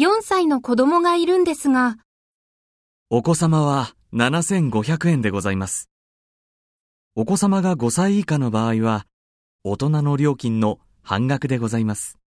4歳の子供がいるんですが、お子様は7500円でございます。お子様が5歳以下の場合は、大人の料金の半額でございます。